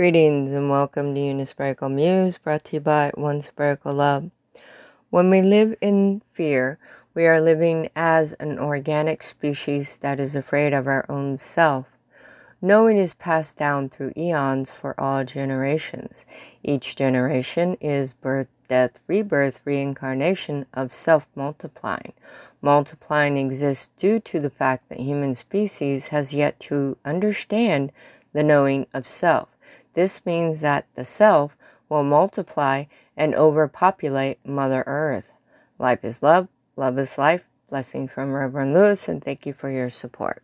Greetings and welcome to Unispherical Muse, brought to you by One Spherical Love. When we live in fear, we are living as an organic species that is afraid of our own self. Knowing is passed down through eons for all generations. Each generation is birth, death, rebirth, reincarnation of self multiplying. Multiplying exists due to the fact that human species has yet to understand the knowing of self. This means that the self will multiply and overpopulate Mother Earth. Life is love, love is life. Blessing from Reverend Lewis, and thank you for your support.